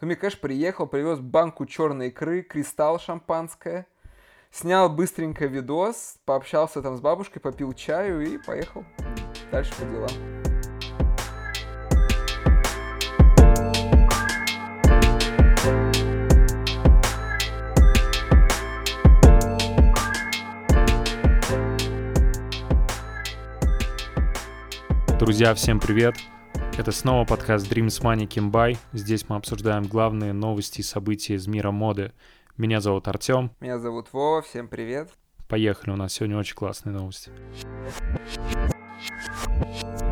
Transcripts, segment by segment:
Томми Кэш приехал, привез банку черной икры, кристалл шампанское, снял быстренько видос, пообщался там с бабушкой, попил чаю и поехал дальше по делам. Друзья, всем привет! Это снова подкаст Dreams Money Kimbai. Здесь мы обсуждаем главные новости и события из мира моды. Меня зовут Артем. Меня зовут Вова, всем привет. Поехали, у нас сегодня очень классные новости.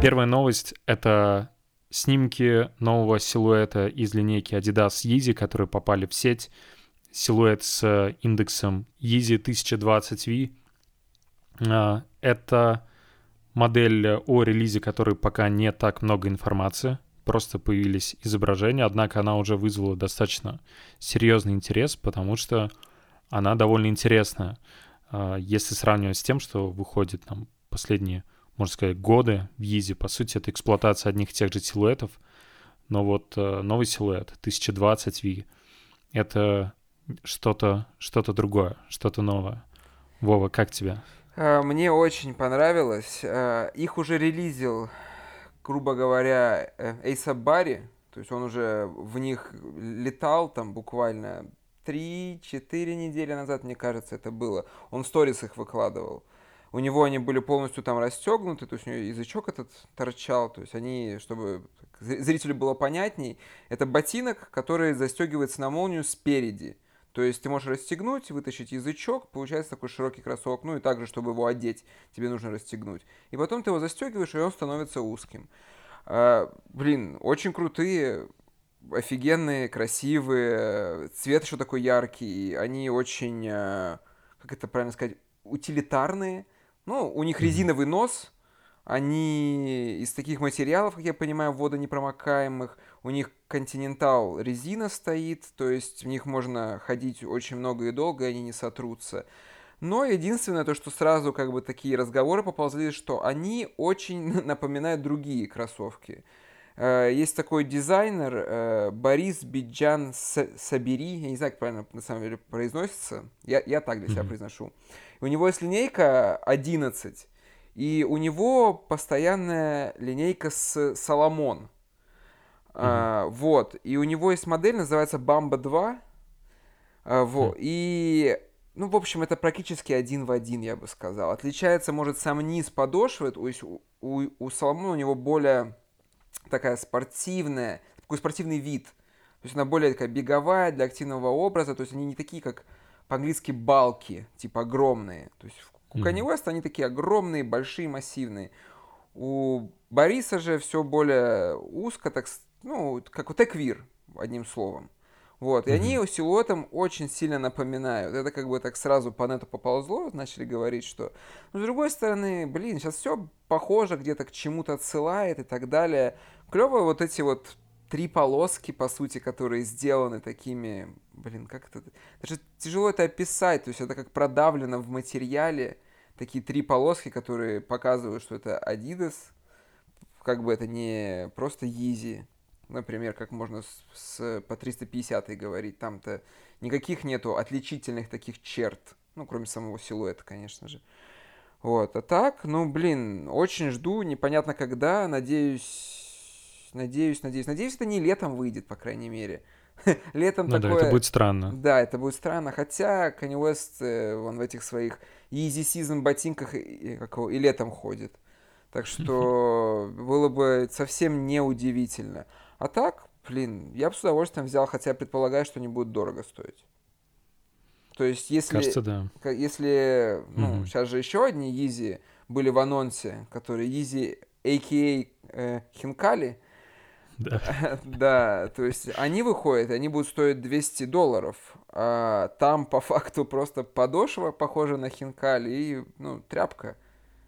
Первая новость — это снимки нового силуэта из линейки Adidas Yeezy, которые попали в сеть. Силуэт с индексом Yeezy 1020V. А, это модель о релизе, которой пока не так много информации, просто появились изображения, однако она уже вызвала достаточно серьезный интерес, потому что она довольно интересная. А, если сравнивать с тем, что выходит там последние, можно сказать, годы в Yeezy, по сути, это эксплуатация одних и тех же силуэтов, но вот э, новый силуэт 1020V — это что-то что другое, что-то новое. Вова, как тебе? Э, мне очень понравилось. Э, их уже релизил, грубо говоря, Эйса Барри. То есть он уже в них летал там буквально 3-4 недели назад, мне кажется, это было. Он в сторис их выкладывал. У него они были полностью там расстегнуты, то есть у него язычок этот торчал, то есть они, чтобы зрителю было понятней, это ботинок, который застегивается на молнию спереди. То есть ты можешь расстегнуть, вытащить язычок, получается такой широкий кроссовок. Ну и также, чтобы его одеть, тебе нужно расстегнуть. И потом ты его застегиваешь, и он становится узким. А, блин, очень крутые, офигенные, красивые. Цвет еще такой яркий. Они очень, а, как это правильно сказать, утилитарные. Ну, у них резиновый нос, они из таких материалов, как я понимаю, водонепромокаемых. У них континентал резина стоит, то есть в них можно ходить очень много и долго, и они не сотрутся. Но единственное то, что сразу как бы такие разговоры поползли, что они очень напоминают другие кроссовки. Э, есть такой дизайнер э, Борис Биджан Сабери, я не знаю, как правильно на самом деле произносится, я, я так для себя mm-hmm. произношу. У него есть линейка 11, и у него постоянная линейка с Соломон. Mm-hmm. А, вот. И у него есть модель, называется Bamba 2. А, вот. Mm-hmm. И, ну, в общем, это практически один в один, я бы сказал. Отличается, может, сам низ подошвы. То есть у, у, у Соломона у него более такая спортивная, такой спортивный вид. То есть она более такая беговая для активного образа. То есть они не такие, как по-английски балки, типа огромные. То есть у Kanye West они такие огромные, большие, массивные. У Бориса же все более узко, так, ну, как у Теквир, одним словом. Вот, и mm-hmm. они силуэтом очень сильно напоминают. Это как бы так сразу по нету поползло, начали говорить, что... Но с другой стороны, блин, сейчас все похоже, где-то к чему-то отсылает и так далее. Клево вот эти вот три полоски, по сути, которые сделаны такими... Блин, как это... Даже тяжело это описать, то есть это как продавлено в материале такие три полоски, которые показывают, что это Adidas, как бы это не просто Yeezy, например, как можно с, с по 350 говорить, там-то никаких нету отличительных таких черт, ну, кроме самого силуэта, конечно же. Вот, а так, ну, блин, очень жду, непонятно когда, надеюсь, надеюсь, надеюсь, надеюсь, это не летом выйдет, по крайней мере. Летом ну, такое... да, это будет странно. Да, это будет странно, хотя Kanye West, э, он в этих своих Easy Season ботинках и, как его, и летом ходит. Так что было бы совсем неудивительно. А так, блин, я бы с удовольствием взял, хотя я предполагаю, что не будет дорого стоить. То есть, если... Кажется, да. Если... Ну, угу. сейчас же еще одни Easy были в анонсе, которые Easy, a.k.a. Э, Хинкали, да. да, то есть они выходят, они будут стоить 200 долларов. А там по факту просто подошва похожа на хинкали и ну, тряпка.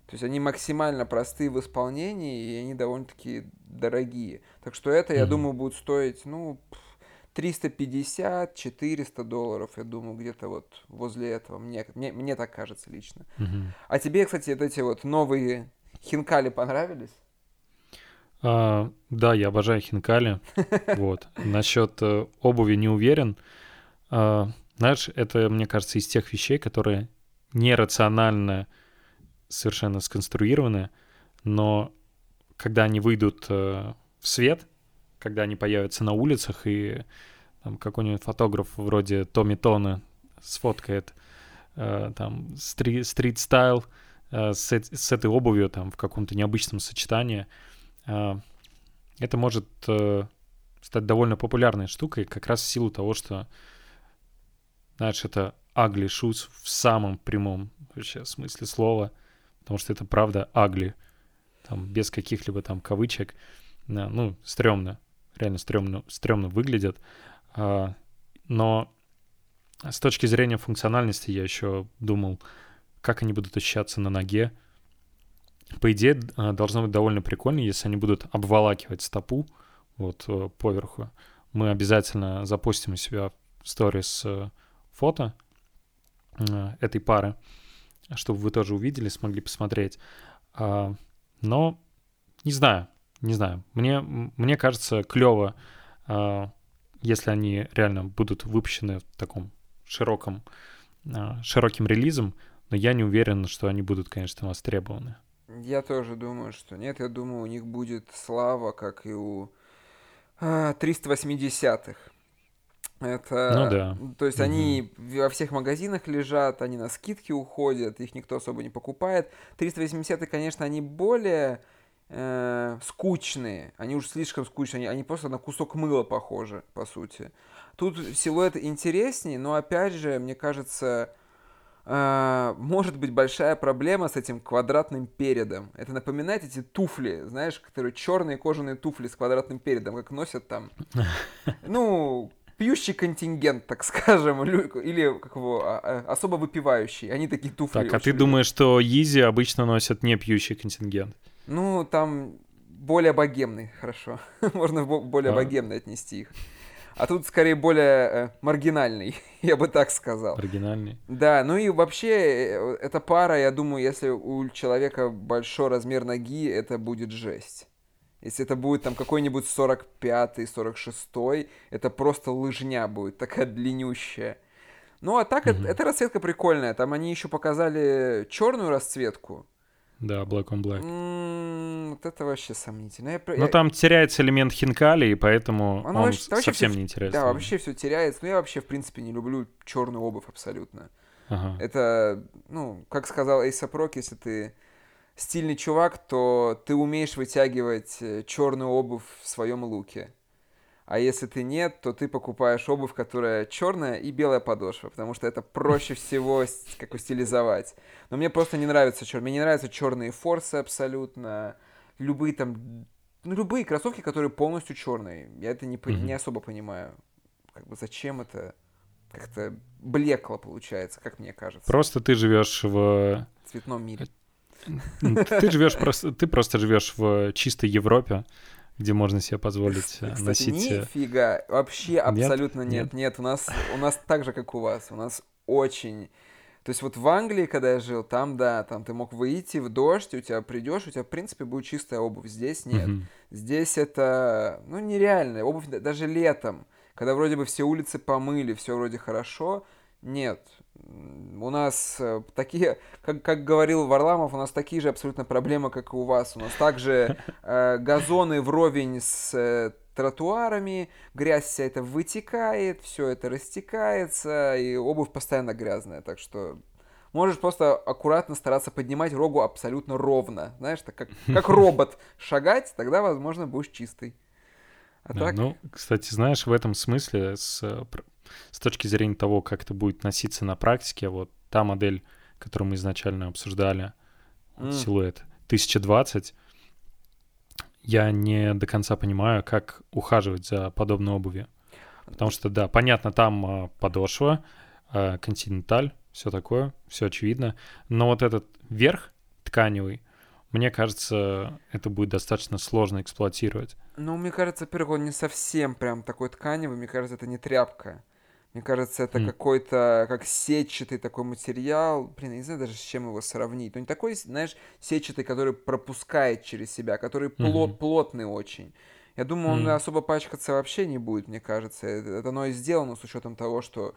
То есть они максимально простые в исполнении, и они довольно-таки дорогие. Так что это, я mm-hmm. думаю, будет стоить, ну, 350-400 долларов, я думаю, где-то вот возле этого. Мне, мне, мне так кажется лично. Mm-hmm. А тебе, кстати, вот эти вот новые хинкали понравились? А, да, я обожаю хинкали. Вот. Насчет э, обуви не уверен. А, знаешь, это, мне кажется, из тех вещей, которые нерационально совершенно сконструированы, но когда они выйдут э, в свет, когда они появятся на улицах, и там какой-нибудь фотограф вроде Томми Тона сфоткает э, там стри- стрит-стайл э, с, с этой обувью там в каком-то необычном сочетании, это может стать довольно популярной штукой как раз в силу того, что, знаешь, это ugly shoes в самом прямом вообще смысле слова, потому что это правда ugly, там без каких-либо там кавычек, ну, стрёмно, реально стрёмно, стрёмно выглядят, а, но с точки зрения функциональности я еще думал, как они будут ощущаться на ноге. По идее, а, должно быть довольно прикольно, если они будут обволакивать стопу вот э, поверху. Мы обязательно запустим у себя сторис э, фото э, этой пары, чтобы вы тоже увидели, смогли посмотреть. А, но не знаю, не знаю. Мне, мне кажется, клево, если они реально будут выпущены в таком широком, а, широким релизом, но я не уверен, что они будут, конечно, востребованы. Я тоже думаю, что нет. Я думаю, у них будет слава, как и у 380-х. Это, ну да. То есть угу. они во всех магазинах лежат, они на скидки уходят, их никто особо не покупает. 380-е, конечно, они более э, скучные. Они уж слишком скучные. Они, они просто на кусок мыла похожи, по сути. Тут силуэт интереснее, но опять же, мне кажется, э, может быть большая проблема с этим квадратным передом. Это напоминает эти туфли, знаешь, которые черные кожаные туфли с квадратным передом, как носят там. Ну, пьющий контингент, так скажем, или как его, а, а, особо выпивающий. Они такие туфли. Так, а ты любят. думаешь, что Изи обычно носят не пьющий контингент? Ну, там более богемный, хорошо. Можно более а. богемно отнести их. А тут скорее более э, маргинальный, я бы так сказал. Маргинальный. Да, ну и вообще э, эта пара, я думаю, если у человека большой размер ноги, это будет жесть. Если это будет там какой-нибудь 45-й, 46-й, это просто лыжня будет, такая длиннющая. Ну а так, mm-hmm. это, эта расцветка прикольная. Там они еще показали черную расцветку. Да, Black on Black. Mm, вот это вообще сомнительно. Я, Но я... там теряется элемент хинкали, и поэтому Оно он вообще, совсем все, не интересно. Да, вообще все теряется. Но я вообще, в принципе, не люблю черную обувь абсолютно. Ага. Это, ну, как сказал Эйса Прок, если ты стильный чувак, то ты умеешь вытягивать э, черную обувь в своем луке. А если ты нет, то ты покупаешь обувь, которая черная и белая подошва, потому что это проще всего как бы стилизовать. Но мне просто не нравится черный. Мне не нравятся черные форсы абсолютно. Любые там, ну любые кроссовки, которые полностью черные. Я это не, mm-hmm. не особо понимаю. Как бы зачем это? Как-то блекло получается, как мне кажется. Просто ты живешь в цветном мире. Ты живешь просто, ты просто живешь в чистой Европе, где можно себе позволить э, Кстати, носить... Э, нифига, вообще абсолютно нет, нет, нет. У нас, у нас так же, как у вас, у нас очень... То есть вот в Англии, когда я жил, там, да, там ты мог выйти в дождь, у тебя придешь, у тебя, в принципе, будет чистая обувь. Здесь нет. Mm-hmm. Здесь это, ну, нереальная обувь даже летом, когда вроде бы все улицы помыли, все вроде хорошо, нет, у нас э, такие, как, как говорил Варламов, у нас такие же абсолютно проблемы, как и у вас. У нас также э, газоны вровень с э, тротуарами, грязь вся это вытекает, все это растекается, и обувь постоянно грязная. Так что можешь просто аккуратно стараться поднимать рогу абсолютно ровно. Знаешь, так как, как робот шагать, тогда, возможно, будешь чистый. А да, так... Ну, кстати, знаешь, в этом смысле с э, с точки зрения того, как это будет носиться на практике, вот та модель, которую мы изначально обсуждали, mm. силуэт 1020, я не до конца понимаю, как ухаживать за подобной обувью. Потому что, да, понятно, там э, подошва, э, континенталь, все такое, все очевидно. Но вот этот верх тканевый, мне кажется, это будет достаточно сложно эксплуатировать. Ну, мне кажется, во-первых, он не совсем прям такой тканевый, мне кажется, это не тряпка. Мне кажется, это mm. какой-то, как сетчатый такой материал. Блин, я не знаю даже, с чем его сравнить. Но не такой, знаешь, сетчатый, который пропускает через себя, который плот, mm-hmm. плотный очень. Я думаю, он mm. особо пачкаться вообще не будет, мне кажется. Это, это оно и сделано с учетом того, что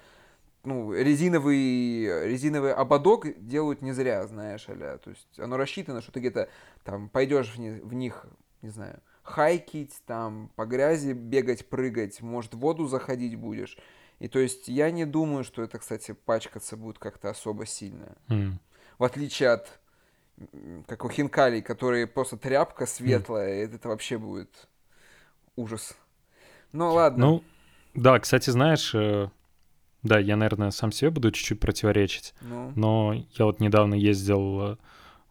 ну, резиновый, резиновый ободок делают не зря, знаешь, аля. То есть оно рассчитано, что ты где-то там пойдешь в, не, в них, не знаю, хайкить, там по грязи бегать, прыгать, может, в воду заходить будешь. И то есть я не думаю, что это, кстати, пачкаться будет как-то особо сильно. Mm. В отличие от как у хинкалей, которые просто тряпка светлая, mm. это вообще будет ужас. Ну ладно. Ну, да, кстати, знаешь, э, да, я, наверное, сам себе буду чуть-чуть противоречить, ну. но я вот недавно ездил э,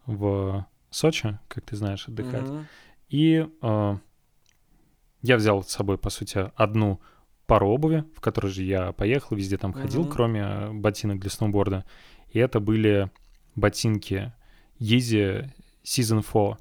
в Сочи, как ты знаешь, отдыхать, угу. и э, я взял с собой, по сути, одну пару обуви, в которой же я поехал, везде там ходил, угу. кроме э, ботинок для сноуборда, и это были ботинки Yeezy Season 4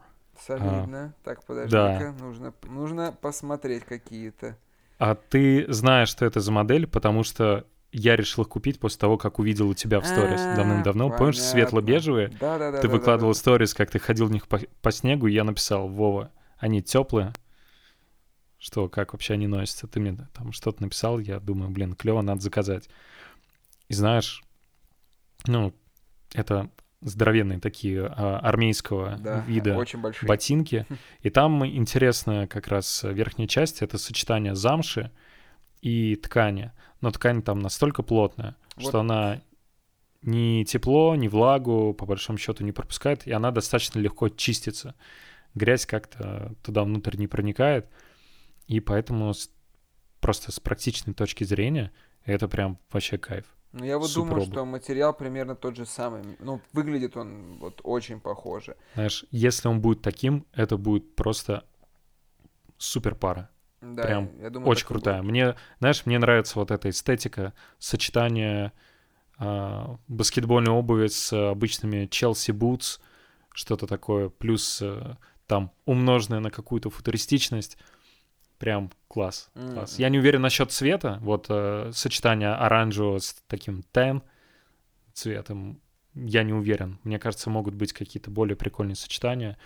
Солидно. А, так, подожди-ка. Да. Нужно, нужно посмотреть какие-то. А ты знаешь, что это за модель, потому что я решил их купить после того, как увидел у тебя в сторис а, давным-давно. Помнишь, светло-бежевые? Да, да, да. Ты выкладывал сторис, как ты ходил в них по, по снегу, и я написал, Вова, они теплые. Что, как вообще они носятся? Ты мне там что-то написал, я думаю, блин, клево, надо заказать. И знаешь, ну, это здоровенные такие а, армейского да, вида очень ботинки. И там интересно как раз верхняя часть — это сочетание замши и ткани. Но ткань там настолько плотная, вот. что она ни тепло, ни влагу, по большому счету, не пропускает, и она достаточно легко чистится. Грязь как-то туда внутрь не проникает, и поэтому просто с практичной точки зрения это прям вообще кайф. Ну, я вот думаю, что материал примерно тот же самый. Ну, выглядит он вот очень похоже. Знаешь, если он будет таким, это будет просто супер пара. Да, Прям я думаю, очень крутая. Будет. Мне, знаешь, мне нравится вот эта эстетика, сочетание э, баскетбольной обуви с обычными Chelsea Boots, что-то такое, плюс э, там умноженное на какую-то футуристичность. Прям класс, mm. класс. Я не уверен насчет цвета. Вот э, сочетание оранжевого с таким тен цветом, я не уверен. Мне кажется, могут быть какие-то более прикольные сочетания.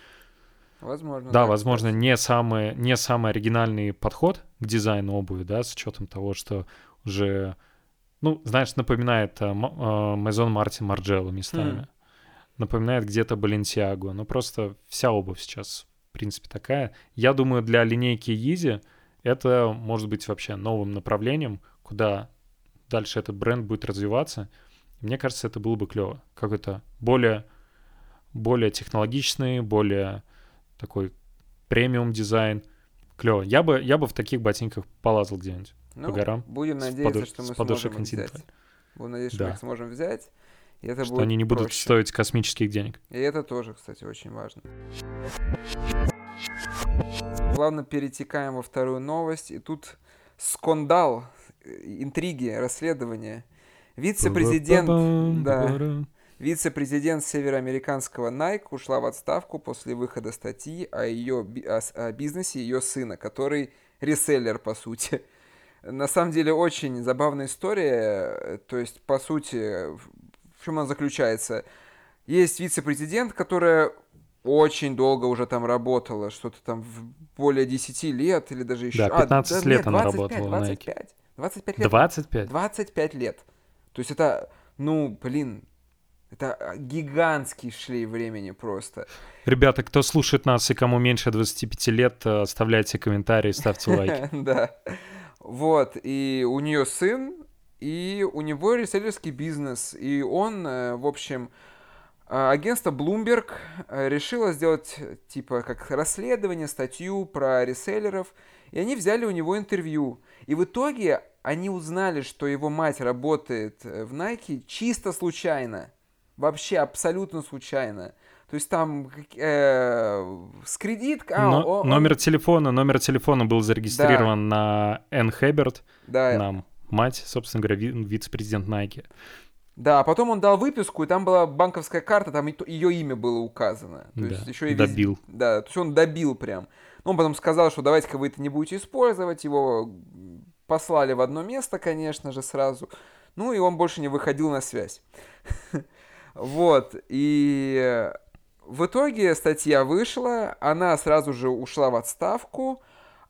Возможно. Да, возможно, не самый, не самый оригинальный подход к дизайну обуви, да, с учетом того, что уже, ну, знаешь, напоминает Maison Martin Margiela местами. Mm. Напоминает где-то Balenciaga. Но просто вся обувь сейчас принципе, такая. Я думаю, для линейки Yeezy это может быть вообще новым направлением, куда дальше этот бренд будет развиваться. мне кажется, это было бы клево. Какой-то более, более технологичный, более такой премиум дизайн. Клево. Я бы, я бы в таких ботинках полазал где-нибудь ну, по горам. Будем надеяться, подуш... что мы сможем взять. Будем надеяться, да. что мы сможем взять. И это что будет они не будут проще. стоить космических денег. И это тоже, кстати, очень важно. Плавно перетекаем во вторую новость. И тут скандал, интриги, расследование. Вице-президент, да, вице-президент североамериканского Nike ушла в отставку после выхода статьи о ее о бизнесе ее сына, который реселлер, по сути. На самом деле очень забавная история. То есть, по сути, чем она заключается? Есть вице-президент, которая очень долго уже там работала, что-то там более 10 лет или даже еще... Да, 15 а, да, лет нет, она 25, работала 25, на Nike. 25 лет. 25? 25 лет. То есть это, ну, блин, это гигантский шлейф времени просто. Ребята, кто слушает нас и кому меньше 25 лет, э, оставляйте комментарии, ставьте лайки. Да. Вот, и у нее сын, и у него реселлерский бизнес, и он, э, в общем, э, агентство Bloomberg э, решило сделать, типа, как расследование, статью про реселлеров, и они взяли у него интервью. И в итоге они узнали, что его мать работает в Nike чисто случайно. Вообще абсолютно случайно. То есть там э, с кредит... А, Но, он, номер телефона, номер телефона был зарегистрирован да. на Энн Хэбберт. Да. Нам мать, собственно говоря, вице-президент Nike. Да, а потом он дал выписку, и там была банковская карта, там ее имя было указано. То да, есть еще и добил. Везде, да, то есть он добил прям. Ну, он потом сказал, что давайте-ка вы это не будете использовать, его послали в одно место, конечно же, сразу. Ну, и он больше не выходил на связь. Вот, и в итоге статья вышла, она сразу же ушла в отставку,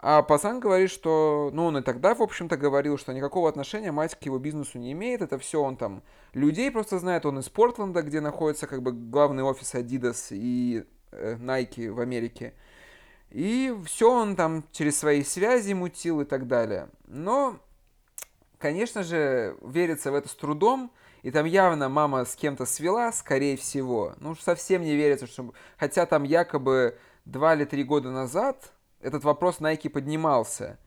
а пацан говорит, что, ну, он и тогда, в общем-то, говорил, что никакого отношения мать к его бизнесу не имеет, это все он там людей просто знает, он из Портленда, где находится как бы главный офис Adidas и э, Nike в Америке. И все он там через свои связи мутил и так далее. Но, конечно же, верится в это с трудом, и там явно мама с кем-то свела, скорее всего. Ну, совсем не верится, что... Хотя там якобы два или три года назад этот вопрос Nike поднимался.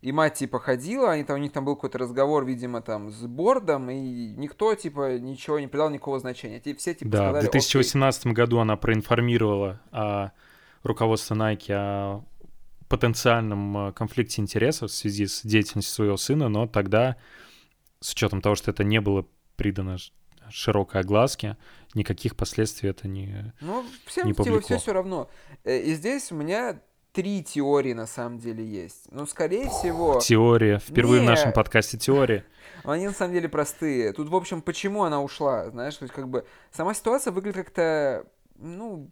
И мать, типа, ходила, они там, у них там был какой-то разговор, видимо, там, с бордом, и никто, типа, ничего не придал никакого значения. Все, типа, да, сказали, в 2018 Окей. году она проинформировала а, руководство Nike о потенциальном э, конфликте интересов в связи с деятельностью своего сына, но тогда, с учетом того, что это не было придано широкой огласке, никаких последствий это не Ну, всем не типа, все все равно. Э, и здесь у меня три теории на самом деле есть. Ну, скорее всего... Теория. Впервые не... в нашем подкасте теория. Они на самом деле простые. Тут, в общем, почему она ушла, знаешь, то есть как бы сама ситуация выглядит как-то, ну,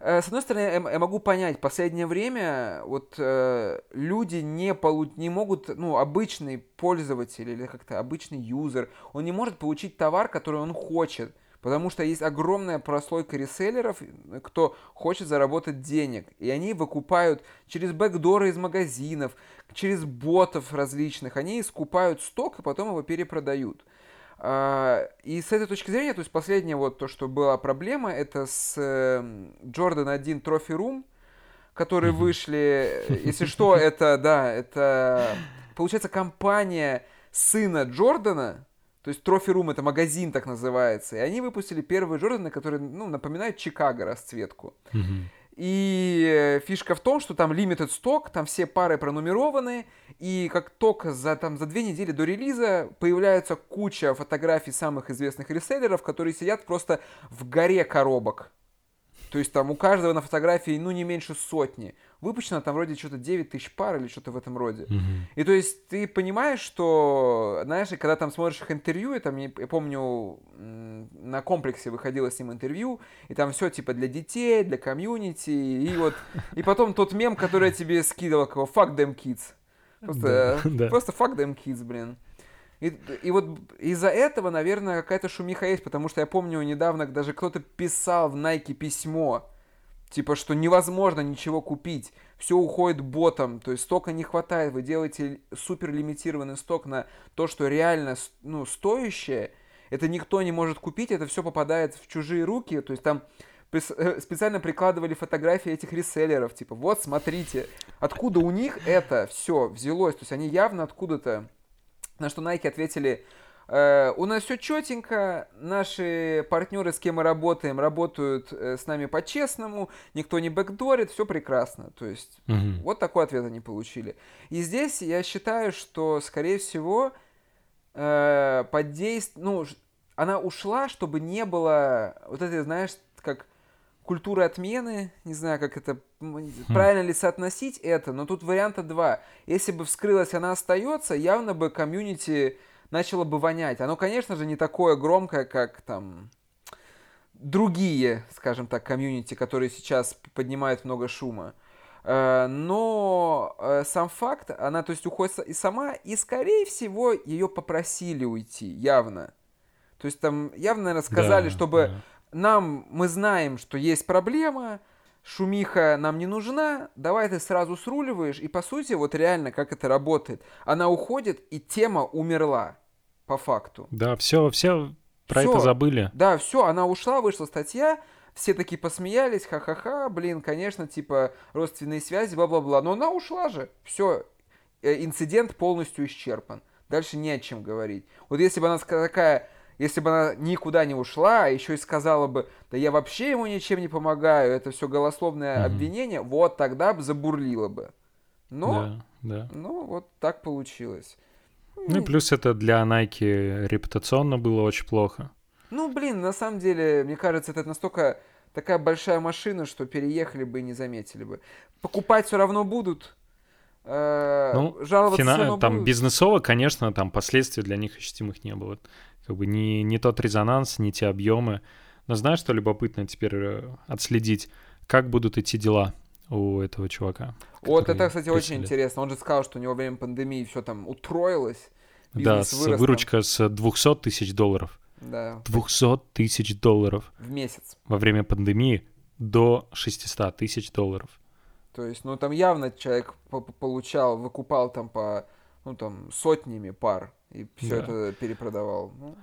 Э, с одной стороны, я могу понять, последнее время вот э, люди не, полу не могут, ну, обычный пользователь или как-то обычный юзер, он не может получить товар, который он хочет, потому что есть огромная прослойка реселлеров, кто хочет заработать денег, и они выкупают через бэкдоры из магазинов, через ботов различных, они скупают сток и потом его перепродают. А, и с этой точки зрения, то есть последнее вот то, что была проблема, это с Jordan 1 Trophy Room, которые вышли, если что, это, да, это, получается, компания сына Джордана, то есть Trophy Room это магазин так называется, и они выпустили первые Джорданы, которые, ну, напоминают Чикаго расцветку. И э, фишка в том, что там limited stock, там все пары пронумерованы, и как только за, там, за две недели до релиза появляется куча фотографий самых известных реселлеров, которые сидят просто в горе коробок. То есть там у каждого на фотографии, ну, не меньше сотни. Выпущено там вроде что-то 9 тысяч пар или что-то в этом роде. Mm-hmm. И то есть ты понимаешь, что, знаешь, когда там смотришь их интервью, и там, я помню, на комплексе выходило с ним интервью, и там все типа для детей, для комьюнити, и вот, и потом тот мем, который я тебе скидывал, кого fuck them kids. Просто, да, просто fuck them kids, блин. И, и вот из-за этого, наверное, какая-то шумиха есть, потому что я помню недавно даже кто-то писал в Nike письмо, типа, что невозможно ничего купить, все уходит ботом, то есть стока не хватает, вы делаете супер лимитированный сток на то, что реально ну, стоящее, это никто не может купить, это все попадает в чужие руки, то есть там э, специально прикладывали фотографии этих реселлеров, типа, вот, смотрите, откуда у них это все взялось, то есть они явно откуда-то на что Nike ответили, у нас все четенько, наши партнеры, с кем мы работаем, работают э, с нами по-честному, никто не бэкдорит, все прекрасно. То есть угу. вот такой ответ они получили. И здесь я считаю, что, скорее всего, э, под действ... ну, она ушла, чтобы не было вот этой, знаешь, как культуры отмены, не знаю, как это, хм. правильно ли соотносить это, но тут варианта два. Если бы вскрылась, она остается, явно бы комьюнити начало бы вонять. Оно, конечно же, не такое громкое, как там другие, скажем так, комьюнити, которые сейчас поднимают много шума. Э, но э, сам факт, она, то есть, уходит и сама, и, скорее всего, ее попросили уйти, явно. То есть, там явно рассказали, да, чтобы да нам, мы знаем, что есть проблема, шумиха нам не нужна, давай ты сразу сруливаешь, и по сути, вот реально, как это работает, она уходит, и тема умерла, по факту. Да, все, все про всё, это забыли. Да, все, она ушла, вышла статья, все такие посмеялись, ха-ха-ха, блин, конечно, типа, родственные связи, бла-бла-бла, но она ушла же, все, э, инцидент полностью исчерпан, дальше не о чем говорить. Вот если бы она такая если бы она никуда не ушла, а еще и сказала бы, да я вообще ему ничем не помогаю, это все голословное mm-hmm. обвинение, вот тогда бы забурлило бы. Но, да, да. ну, вот так получилось. Ну и плюс это для Nike репутационно было очень плохо. Ну, блин, на самом деле, мне кажется, это настолько такая большая машина, что переехали бы и не заметили бы. Покупать все равно будут. Э, Ну, жаловаться Фина- Там будут. бизнесово, конечно, там последствий для них ощутимых не было. Как бы не, не тот резонанс, не те объемы. Но знаешь, что любопытно теперь э, отследить, как будут идти дела у этого чувака? Вот это, кстати, очень представляет. интересно. Он же сказал, что у него время пандемии все там утроилось. Да, с вырос там, выручка с 200 тысяч долларов. Да, 200 тысяч долларов в месяц. во время пандемии до 600 тысяч долларов. То есть, ну там явно человек по- по- получал, выкупал там по, ну там, сотнями пар. И все Да. это перепродавал. Ну,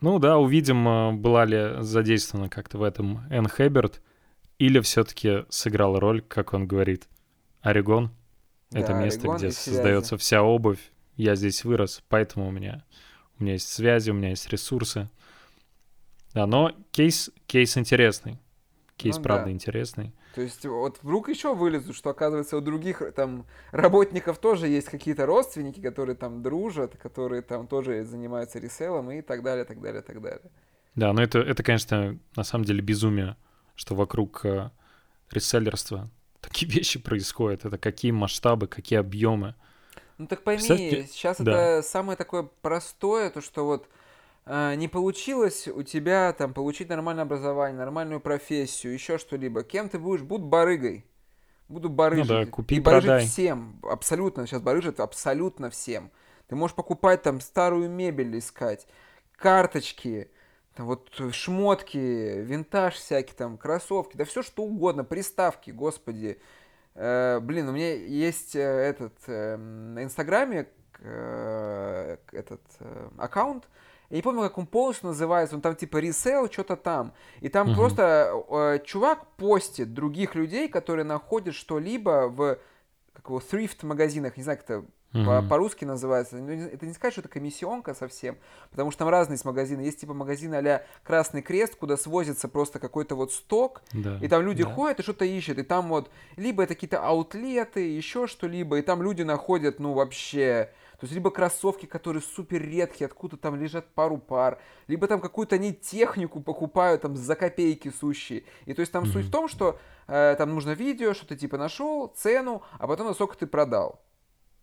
Ну да, увидим, э, была ли задействована как-то в этом Энн Хэбберт, или все-таки сыграл роль, как он говорит, Орегон. Это да, место, Орегон где связи. создается вся обувь. Я здесь вырос, поэтому у меня, у меня есть связи, у меня есть ресурсы. Да, но кейс, кейс интересный. Кейс, Ну правда, да. интересный. То есть вот вдруг еще вылезут, что оказывается у других там работников тоже есть какие-то родственники, которые там дружат, которые там тоже занимаются реселом и так далее, так далее, так далее. Да, но это, это, конечно, на самом деле безумие, что вокруг э, реселлерства такие вещи происходят. Это какие масштабы, какие объемы. Ну так пойми, сейчас да. это самое такое простое, то что вот э, не получилось у тебя там получить нормальное образование, нормальную профессию, еще что-либо. Кем ты будешь? Буду барыгой. Буду барыжить. Ну да, купи, и барыжить продай. всем. Абсолютно. Сейчас барыжит абсолютно всем. Ты можешь покупать там старую мебель искать, карточки, там вот шмотки, винтаж всякий, там кроссовки, да все что угодно, приставки, господи. Э, блин, у меня есть э, этот э, на Инстаграме э, этот э, аккаунт. Я не помню, как он полностью называется, он там типа ресейл, что-то там. И там Мгм. просто э, чувак постит других людей, которые находят что-либо в как его, thrift магазинах, не знаю, как это Мгм. по-русски называется. Это не сказать, что это комиссионка совсем, потому что там разные есть магазины. Есть типа магазин а Красный Крест, куда свозится просто какой-то вот сток, Да, и там люди да. ходят и что-то ищут, и там вот либо это какие-то аутлеты, еще что-либо, и там люди находят, ну, вообще... То есть либо кроссовки, которые супер редкие, откуда там лежат пару пар, либо там какую-то они технику покупают там за копейки сущие. И то есть там суть в том, что э, там нужно видео, что ты типа нашел, цену, а потом насколько ты продал.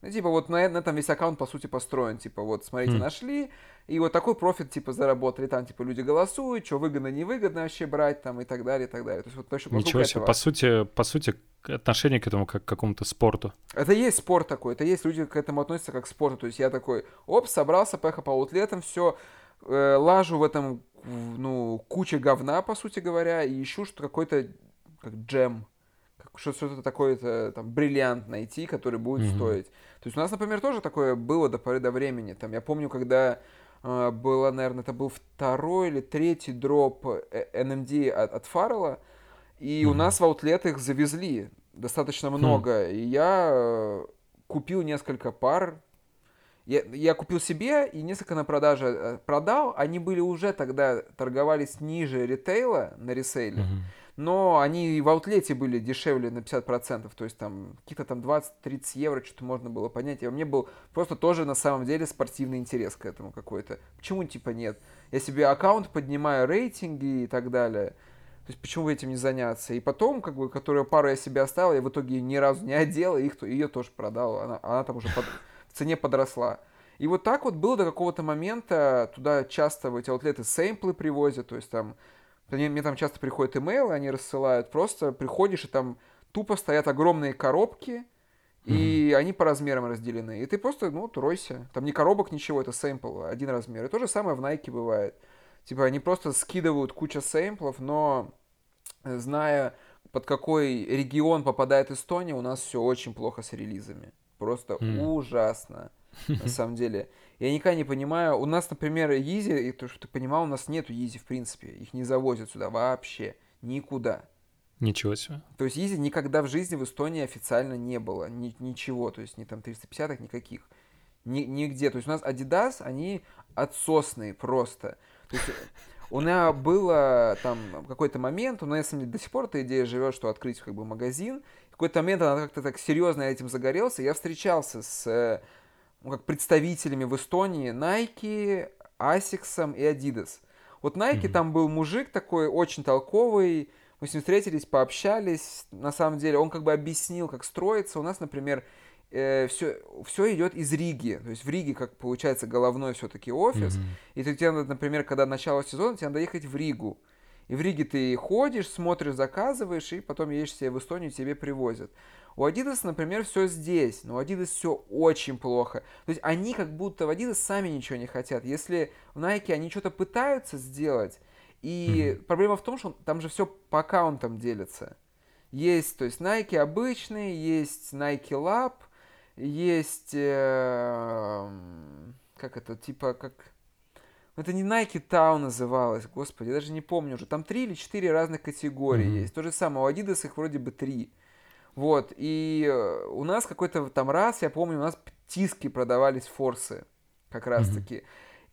Ну, типа, вот на, на этом весь аккаунт, по сути, построен. Типа, вот, смотрите, Хм. нашли, и вот такой профит, типа, заработали. Там, типа, люди голосуют, что выгодно, невыгодно вообще брать, там, и так далее, и так далее. То есть, вот вокруг Ничего себе. этого. По сути, по сути, отношение к этому как к какому-то спорту. Это есть спорт такой, это есть люди к этому относятся как к спорту. То есть, я такой, оп, собрался, поехал по аутлетам, все, лажу в этом, ну, куче говна, по сути говоря, и ищу что какой-то, как джем, что-то такое, там, бриллиант найти, который будет Мгм. стоить. То есть у нас, например, тоже такое было до поры до времени. Там, я помню, когда э, было, наверное, это был второй или третий дроп э, NMD от, от Фаррелла, и у Мгм. нас в аутлет их завезли достаточно много. И я э, купил несколько пар. Я, я купил себе и несколько на продаже э, продал. Они были уже тогда, торговались ниже ритейла на ресейле. Мгм. Но они в аутлете были дешевле на 50%, то есть там какие-то там 20-30 евро что-то можно было понять. И у меня был просто тоже на самом деле спортивный интерес к этому какой-то. Почему типа нет? Я себе аккаунт поднимаю, рейтинги и так далее. То есть почему этим не заняться? И потом, как бы, которую пару я себе оставил, я в итоге ни разу не одел, и их, ее тоже продал. Она, она там уже под- в цене подросла. И вот так вот было до какого-то момента. Туда часто в эти аутлеты сеймплы привозят, то есть там мне, мне там часто приходят имейлы, они рассылают. Просто приходишь, и там тупо стоят огромные коробки, и они по размерам разделены. И ты просто, ну, тройся. Там ни коробок, ничего, это сэмпл, один размер. И то же самое в Nike бывает. Типа они просто скидывают кучу сэмплов, но э, зная, под какой регион попадает Эстония, у нас все очень плохо с релизами. Просто М. ужасно, на самом деле. Я никогда не понимаю. У нас, например, Yeezy, и то, что ты понимал, у нас нету Yeezy в принципе. Их не завозят сюда вообще. Никуда. Ничего себе. То есть Yeezy никогда в жизни в Эстонии официально не было. Ни- ничего. То есть ни там 350-х, никаких. Ни, нигде. То есть у нас Adidas, они отсосные просто. То есть у меня было там какой-то момент, у меня деле, до сих пор эта идея живет, что открыть как бы магазин. В какой-то момент она как-то так серьезно этим загорелся. Я встречался с э, ну, как представителями в Эстонии Nike, Asics и Adidas. Вот Nike Мгм. там был мужик такой очень толковый, мы с ним встретились, пообщались. На самом деле он как бы объяснил, как строится. У нас, например, э, все, все идет из Риги. То есть в Риге, как получается, головной все-таки офис. Mm-hmm. И ты, тебе, например, когда начало сезона, тебе надо ехать в Ригу. И в Риге ты ходишь, смотришь, заказываешь, и потом едешь себе в Эстонию, тебе привозят. У Adidas, например, все здесь, но у Adidas все очень плохо. То есть они как будто в Adidas сами ничего не хотят. Если в Nike они что-то пытаются сделать, и mm-hmm. проблема в том, что там же все по аккаунтам делится. Есть, то есть Nike обычный, есть Nike Lab, есть, э, как это, типа, как... Это не Nike Town называлось, господи, я даже не помню уже. Там три или четыре разных категории mm-hmm. есть. То же самое, у Adidas их вроде бы три. Вот, и э, у нас какой-то там раз, я помню, у нас тиски продавались форсы, как раз-таки. Mm-hmm.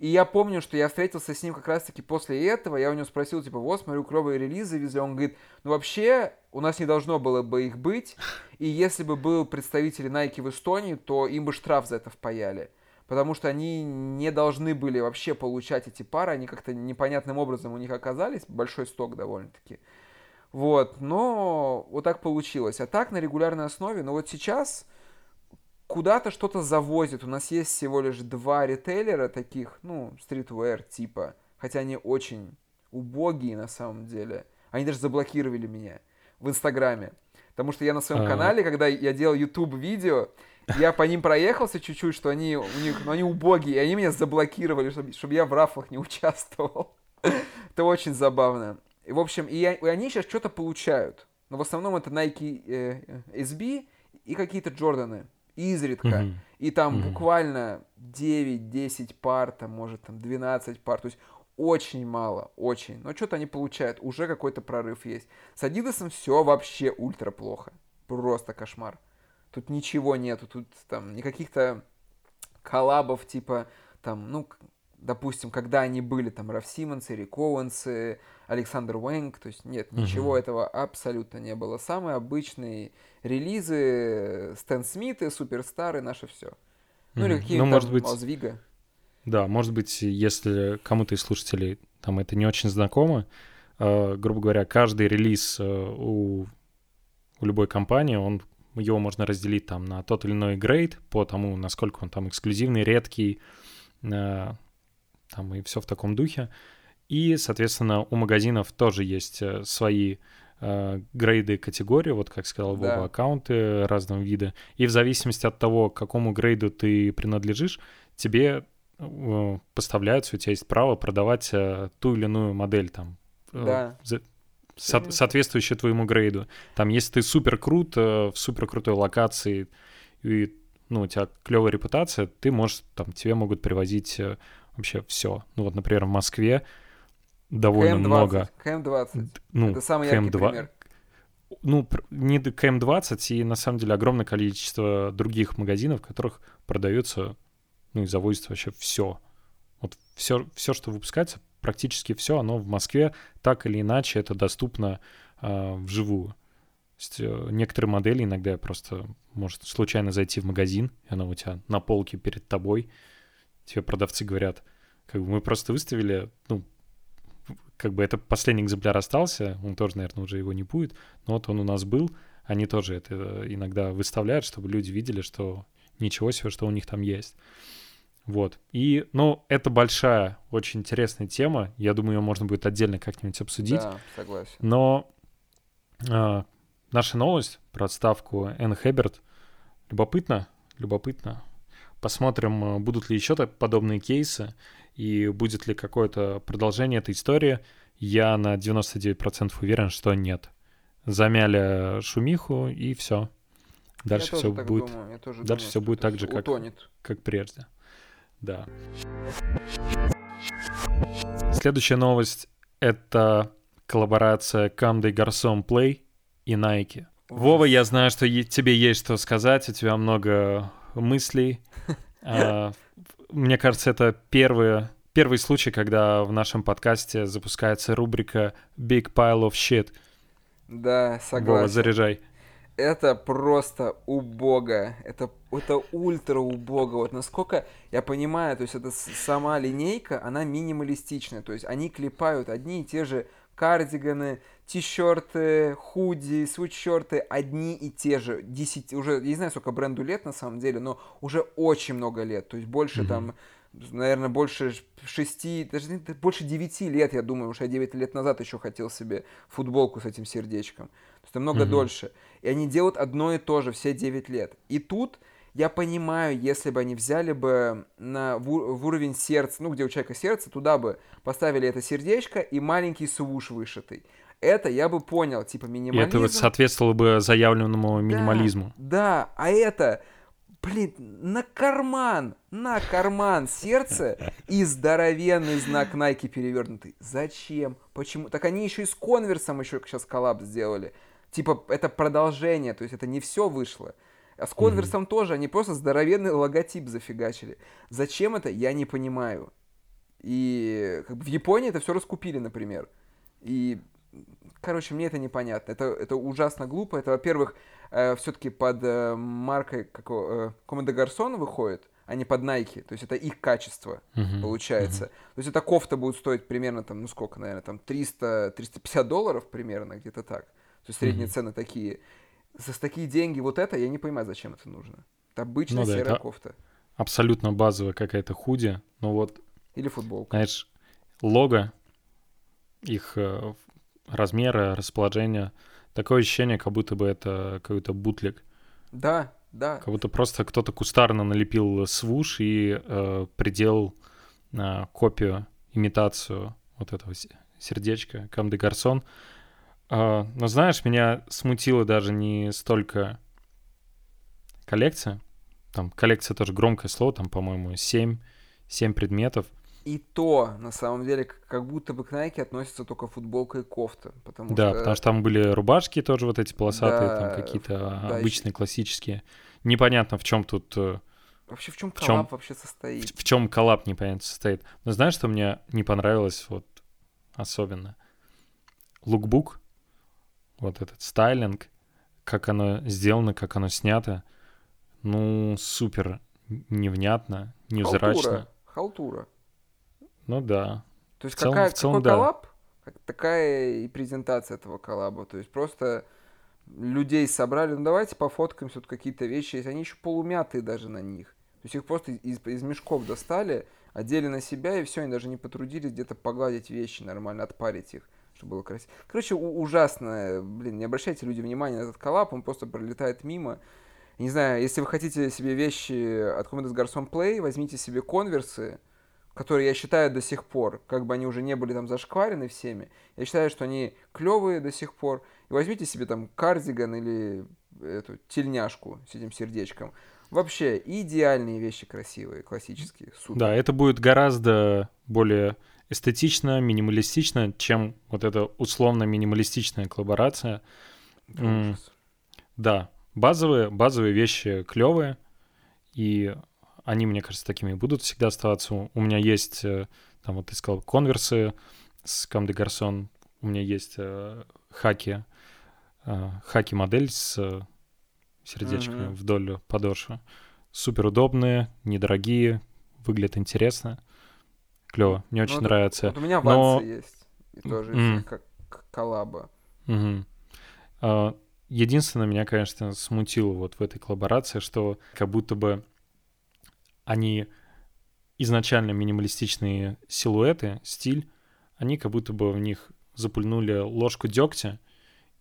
И я помню, что я встретился с ним как раз-таки после этого, я у него спросил, типа, вот, смотрю, клевые релизы везли, он говорит, ну вообще, у нас не должно было бы их быть, и если бы был представитель Nike в Эстонии, то им бы штраф за это впаяли. Потому что они не должны были вообще получать эти пары, они как-то непонятным образом у них оказались, большой сток довольно-таки. Вот, но вот так получилось. А так на регулярной основе, но вот сейчас куда-то что-то завозит. У нас есть всего лишь два ритейлера таких, ну, стритвер типа, хотя они очень убогие на самом деле. Они даже заблокировали меня в Инстаграме. Потому что я на своем А-а-а. канале, когда я делал YouTube видео, я по ним проехался чуть-чуть, что они у них, ну, они убогие, и они меня заблокировали, чтобы, чтобы я в рафах не участвовал. Это очень забавно. И, в общем, и, и они сейчас что-то получают. Но в основном это Nike э, SB и какие-то Джорданы изредка. Mm-hmm. И там mm-hmm. буквально 9-10 пар, там, может, там 12 пар. То есть очень мало, очень. Но что-то они получают, уже какой-то прорыв есть. С Адидасом все вообще ультра плохо. Просто кошмар. Тут ничего нету, тут там никаких-то коллабов типа там, ну, допустим, когда они были, там, Раф Симмонсы, Рик Оуэнсы, Александр Уэнг, то есть нет, ничего uh-huh. этого абсолютно не было. Самые обычные релизы, Стэн Смиты, Суперстары, наше все. Ну uh-huh. или какие-то ну, может быть... Озвига. Да, может быть, если кому-то из слушателей там это не очень знакомо, э, грубо говоря, каждый релиз э, у, у любой компании, он его можно разделить там на тот или иной грейд по тому, насколько он там эксклюзивный, редкий, э, там и все в таком духе. И, соответственно, у магазинов тоже есть э, свои э, грейды категории, вот как сказал Вова, да. аккаунты разного вида. И в зависимости от того, к какому грейду ты принадлежишь, тебе э, поставляются, у тебя есть право продавать э, ту или иную модель там. Э, да. За, со, соответствующую твоему грейду. Там, если ты супер крут, э, в супер крутой локации, и ну, у тебя клевая репутация, ты можешь, там, тебе могут привозить вообще все. Ну вот, например, в Москве довольно КМ-20, много. КМ-20. Ну, Это самый КМ-2... яркий пример. Ну, не КМ-20, и на самом деле огромное количество других магазинов, в которых продается, ну и завозится вообще все. Вот все, все, что выпускается, практически все, оно в Москве так или иначе это доступно э, вживую. То есть, э, некоторые модели иногда просто может случайно зайти в магазин, и оно у тебя на полке перед тобой, тебе продавцы говорят, как бы мы просто выставили, ну, как бы это последний экземпляр остался, он тоже, наверное, уже его не будет, но вот он у нас был, они тоже это иногда выставляют, чтобы люди видели, что ничего себе, что у них там есть. Вот. И, ну, это большая, очень интересная тема. Я думаю, ее можно будет отдельно как-нибудь обсудить. Да, согласен. Но э, наша новость про отставку Энн Хэбберт любопытно, любопытно. Посмотрим, э, будут ли еще подобные кейсы и будет ли какое-то продолжение этой истории. Я на 99% уверен, что нет. Замяли шумиху и все. Дальше все будет. Думаю, дальше думаю, все будет так же, как, как прежде. Да. Следующая новость это коллаборация Камды Гарсон Play и Nike. Вова, я знаю, что тебе есть что сказать, у тебя много мыслей. А, мне кажется, это первый, первый случай, когда в нашем подкасте запускается рубрика Big Pile of Shit. Да, согласен. Вова, заряжай. Это просто убого. Это, это ультра убого. Вот насколько я понимаю, то есть это сама линейка, она минималистичная. То есть они клепают одни и те же кардиганы, T-шерты, худи, свитшерты одни и те же. 10, уже, я не знаю, сколько бренду лет на самом деле, но уже очень много лет. То есть больше mm-hmm. там наверное, больше шести, даже больше девяти лет, я думаю, уж я девять лет назад еще хотел себе футболку с этим сердечком. То есть намного mm-hmm. дольше. И они делают одно и то же все девять лет. И тут я понимаю, если бы они взяли бы на, в, в уровень сердца, ну, где у человека сердце, туда бы поставили это сердечко и маленький свуш вышитый. Это я бы понял, типа минимализм. И это вот соответствовало бы заявленному минимализму. Да, да, а это, блин, на карман, на карман сердце и здоровенный знак Nike перевернутый. Зачем? Почему? Так они еще и с конверсом еще сейчас коллаб сделали. Типа, это продолжение, то есть это не все вышло. А с конверсом mm-hmm. тоже, они просто здоровенный логотип зафигачили. Зачем это, я не понимаю. И как бы, в Японии это все раскупили, например. И, короче, мне это непонятно. Это, это ужасно глупо. Это, во-первых, э, все-таки под э, маркой какого, э, Команда Гарсон выходит, а не под Nike. То есть это их качество, uh-huh, получается. Uh-huh. То есть эта кофта будет стоить примерно, там, ну сколько, наверное, там 300-350 долларов примерно, где-то так. То есть средние uh-huh. цены такие за такие деньги вот это, я не понимаю, зачем это нужно. Это обычная ну, да, серая это кофта. Абсолютно базовая какая-то худи, но вот... Или футболка. Знаешь, лого, их э, размеры, расположение, такое ощущение, как будто бы это какой-то бутлик. Да, да. Как будто просто кто-то кустарно налепил свуш и э, приделал э, копию, имитацию вот этого сердечка Кам де Гарсон. А, но знаешь, меня смутило даже не столько коллекция. Там коллекция тоже громкое слово, там, по-моему, 7, 7 предметов. И то, на самом деле, как будто бы к Nike относится только футболка и кофта. Потому да, что... потому что там были рубашки тоже вот эти полосатые, да, там какие-то да, обычные, еще... классические. Непонятно, в чем тут... Э, вообще в чем коллаб чем, вообще состоит? В, в чем коллаб непонятно состоит. Но знаешь, что мне не понравилось вот особенно? Лукбук вот этот стайлинг, как оно сделано, как оно снято, ну, супер невнятно, невзрачно. Халтура. Халтура. Ну да. То есть целом, какая, целом, какой да. коллаб, такая и презентация этого коллаба. То есть просто людей собрали, ну давайте пофоткаемся, тут какие-то вещи есть. Они еще полумятые даже на них. То есть их просто из, из мешков достали, одели на себя, и все, они даже не потрудились где-то погладить вещи нормально, отпарить их чтобы было красиво. Короче, ужасно, блин, не обращайте люди внимания на этот коллаб, он просто пролетает мимо. Не знаю, если вы хотите себе вещи от Commodus Garçon Play, возьмите себе конверсы, которые я считаю до сих пор, как бы они уже не были там зашкварены всеми, я считаю, что они клевые до сих пор. И возьмите себе там кардиган или эту тельняшку с этим сердечком. Вообще идеальные вещи красивые, классические. Супер. Да, это будет гораздо более эстетично, минималистично, чем вот эта условно-минималистичная коллаборация. Да, базовые, базовые вещи клевые, и они, мне кажется, такими будут всегда оставаться. У меня есть, э, там вот ты сказал, конверсы с Кам де Гарсон, у меня есть э, хаки, э, хаки-модель с э, сердечками mm-hmm. вдоль подошвы. Супер удобные, недорогие, выглядят интересно клево, мне очень ну, нравится. Вот у меня Но... есть, и тоже mm. как коллаба. Mm-hmm. Uh, единственное, меня, конечно, смутило вот в этой коллаборации, что как будто бы они изначально минималистичные силуэты, стиль, они как будто бы в них запульнули ложку дегтя,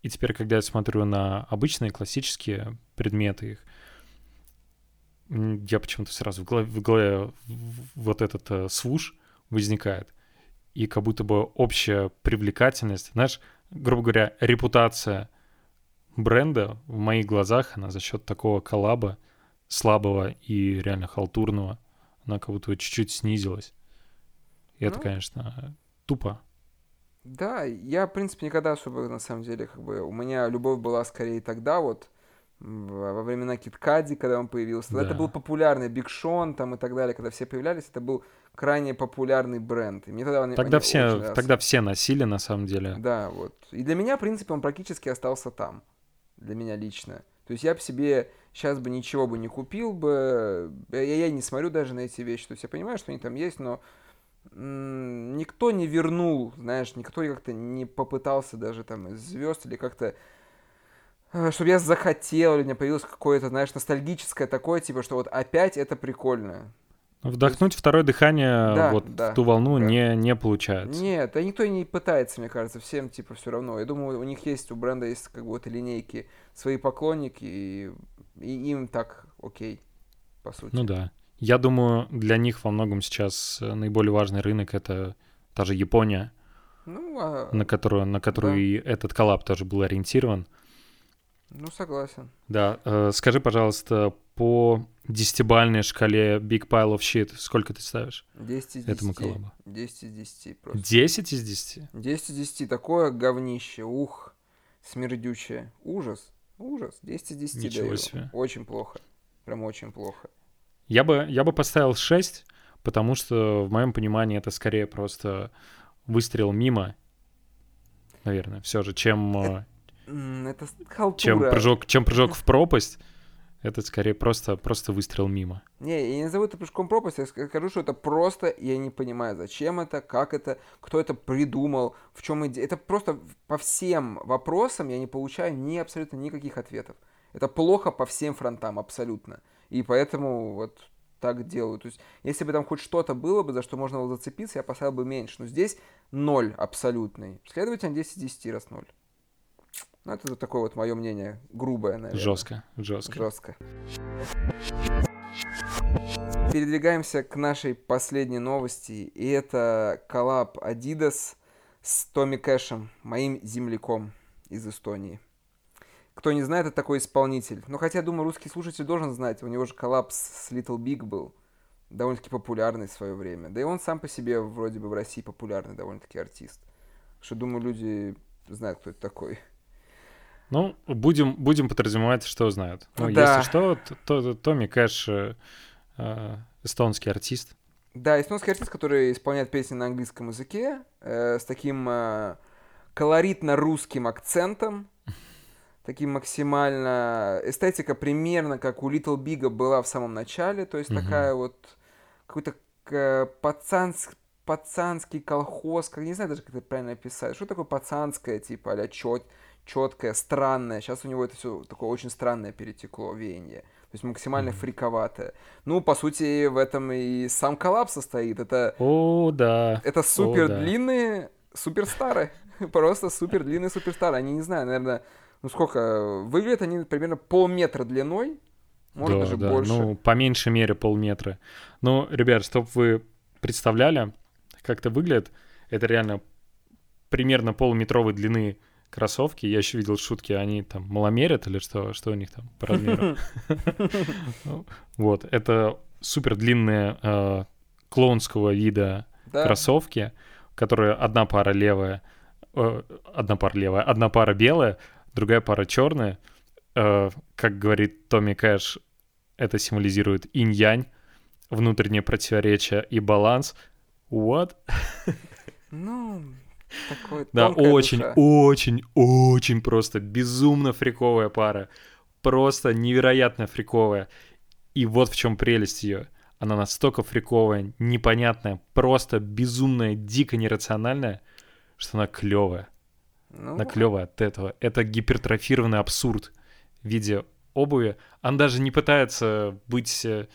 и теперь, когда я смотрю на обычные классические предметы их, я почему-то сразу в голове, в голове вот этот э, свуш возникает. И как будто бы общая привлекательность, знаешь, грубо говоря, репутация бренда в моих глазах, она за счет такого коллаба слабого и реально халтурного, она как будто чуть-чуть снизилась. И ну, это, конечно, тупо. Да, я, в принципе, никогда особо, на самом деле, как бы, у меня любовь была скорее тогда, вот, во времена Киткади, когда он появился. Да. Это был популярный Биг Шон там и так далее, когда все появлялись, это был крайне популярный бренд. И мне тогда тогда, все, тогда все носили, на самом деле. Да, вот. И для меня, в принципе, он практически остался там. Для меня лично. То есть я бы себе сейчас бы ничего бы не купил бы. Я, я не смотрю даже на эти вещи. То есть я понимаю, что они там есть, но никто не вернул, знаешь, никто как-то не попытался даже там из звезд или как-то э, чтобы я захотел, или у меня появилось какое-то, знаешь, ностальгическое такое, типа, что вот опять это прикольно. Вдохнуть второе дыхание да, вот да, в ту волну да. не, не получается. Нет, да никто и не пытается, мне кажется, всем типа все равно. Я думаю, у них есть, у бренда есть как бы вот линейки свои поклонники, и, и им так окей, по сути. Ну да. Я думаю, для них во многом сейчас э, наиболее важный рынок — это та же Япония, ну, а... на которую, на которую да. и этот коллаб тоже был ориентирован. Ну, согласен. Да. Э, скажи, пожалуйста, по десятибальной шкале Big Pile of Shit сколько ты ставишь 10 из 10. этому коллабу? 10 из 10 просто. 10 из 10? 10 из 10. Такое говнище. Ух, смердючее. Ужас. Ужас. 10 из 10 Ничего даю. себе. Очень плохо. Прям очень плохо. Я бы, я бы поставил 6, потому что в моем понимании это скорее просто выстрел мимо, наверное, все же, чем... Это, это халтура. Чем прыжок, чем прыжок в пропасть. Это скорее просто, просто выстрел мимо. Не, я не назову это прыжком пропасть, я скажу, что это просто, я не понимаю, зачем это, как это, кто это придумал, в чем идея. Это просто по всем вопросам я не получаю ни абсолютно никаких ответов. Это плохо по всем фронтам, абсолютно. И поэтому вот так делаю. То есть, если бы там хоть что-то было бы, за что можно было зацепиться, я поставил бы меньше. Но здесь ноль абсолютный. Следовательно, 10 из 10 раз ноль. Ну, это такое вот мое мнение, грубое, наверное. Жестко, жестко. Жестко. Передвигаемся к нашей последней новости. И это коллаб Adidas с Томми Кэшем, моим земляком из Эстонии. Кто не знает, это такой исполнитель. Но хотя, думаю, русский слушатель должен знать. У него же коллапс с Little Big был. Довольно-таки популярный в свое время. Да и он сам по себе вроде бы в России популярный довольно-таки артист. Что, думаю, люди знают, кто это такой. Ну, будем, будем подразумевать, что знают. Ну, да. если что, то, то, то Томми Кэш э, э, эстонский артист. Да, эстонский артист, который исполняет песни на английском языке э, с таким э, колоритно-русским акцентом таким максимально... Эстетика примерно как у Little Big была в самом начале, то есть mm-hmm. такая вот какой-то э, пацанск, пацанский колхоз, как не знаю даже, как это правильно описать. Что такое пацанское, типа, а чет, четкое, странное. Сейчас у него это все такое очень странное перетекло, веяние. То есть максимально mm-hmm. фриковатое. Ну, по сути, в этом и сам коллап состоит. Это... О, да. Это супер О, да. длинные суперстары. Просто супер длинные суперстары. Они, не знаю, наверное, ну сколько, выглядят они примерно полметра длиной, может да, даже да. больше. Ну, по меньшей мере полметра. Ну, ребят, чтобы вы представляли, как это выглядит, это реально примерно полуметровой длины кроссовки. Я еще видел шутки, они там маломерят или что, что у них там по размеру. Вот, это супер длинные э, клоунского вида кроссовки, которые одна пара левая, э, одна пара левая, одна пара белая, другая пара черная. Э, как говорит Томми Кэш, это символизирует инь-янь, внутреннее противоречие и баланс. What? Ну, такой Да, очень, душа. очень, очень просто безумно фриковая пара. Просто невероятно фриковая. И вот в чем прелесть ее. Она настолько фриковая, непонятная, просто безумная, дико нерациональная, что она клевая. Ну... Она клевая от этого. Это гипертрофированный абсурд в виде обуви. Он даже не пытается быть э,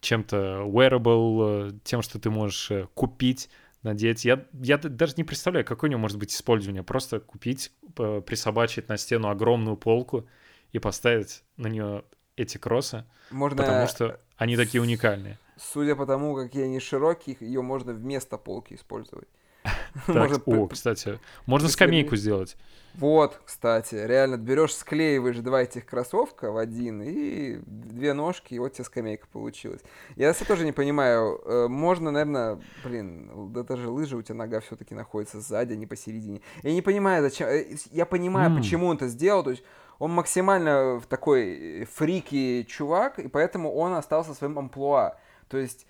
чем-то wearable, э, тем, что ты можешь э, купить, надеть. Я, я даже не представляю, какое у него может быть использование. Просто купить, присобачить на стену огромную полку и поставить на нее эти кроссы, можно... потому что они такие уникальные. Судя по тому, какие они широкие, ее можно вместо полки использовать. Так, о, кстати, можно скамейку сделать. Вот, кстати, реально берешь, склеиваешь два этих кроссовка в один, и две ножки, и вот тебе скамейка получилась. Я это тоже не понимаю. Э, можно, наверное, блин, да даже лыжи у тебя нога все-таки находится сзади, а не посередине. Я не понимаю, зачем. Э, я понимаю, mm. почему он это сделал. То есть он максимально такой фрики чувак, и поэтому он остался своим амплуа. То есть